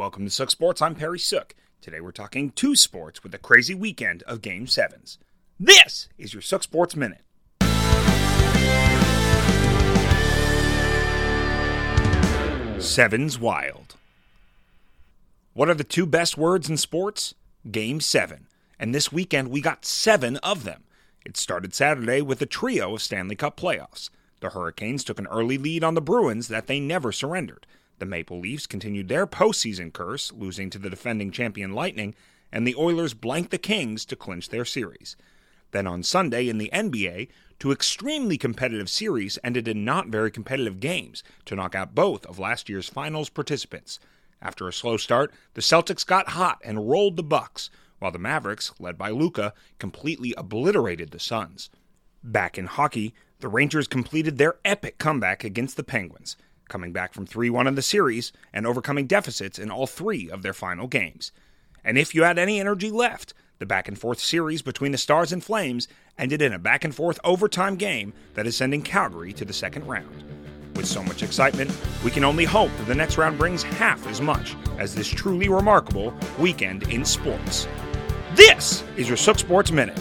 Welcome to Sook Sports. I'm Perry Sook. Today we're talking two sports with a crazy weekend of Game 7s. This is your Sook Sports Minute. Sevens Wild. What are the two best words in sports? Game 7. And this weekend we got seven of them. It started Saturday with a trio of Stanley Cup playoffs. The Hurricanes took an early lead on the Bruins that they never surrendered. The Maple Leafs continued their postseason curse, losing to the defending champion Lightning, and the Oilers blanked the Kings to clinch their series. Then on Sunday in the NBA, two extremely competitive series ended in not very competitive games to knock out both of last year's finals participants. After a slow start, the Celtics got hot and rolled the Bucks, while the Mavericks, led by Luka, completely obliterated the Suns. Back in hockey, the Rangers completed their epic comeback against the Penguins, coming back from 3 1 in the series and overcoming deficits in all three of their final games. And if you had any energy left, the back and forth series between the Stars and Flames ended in a back and forth overtime game that is sending Calgary to the second round. With so much excitement, we can only hope that the next round brings half as much as this truly remarkable weekend in sports. This is your Sook Sports Minute.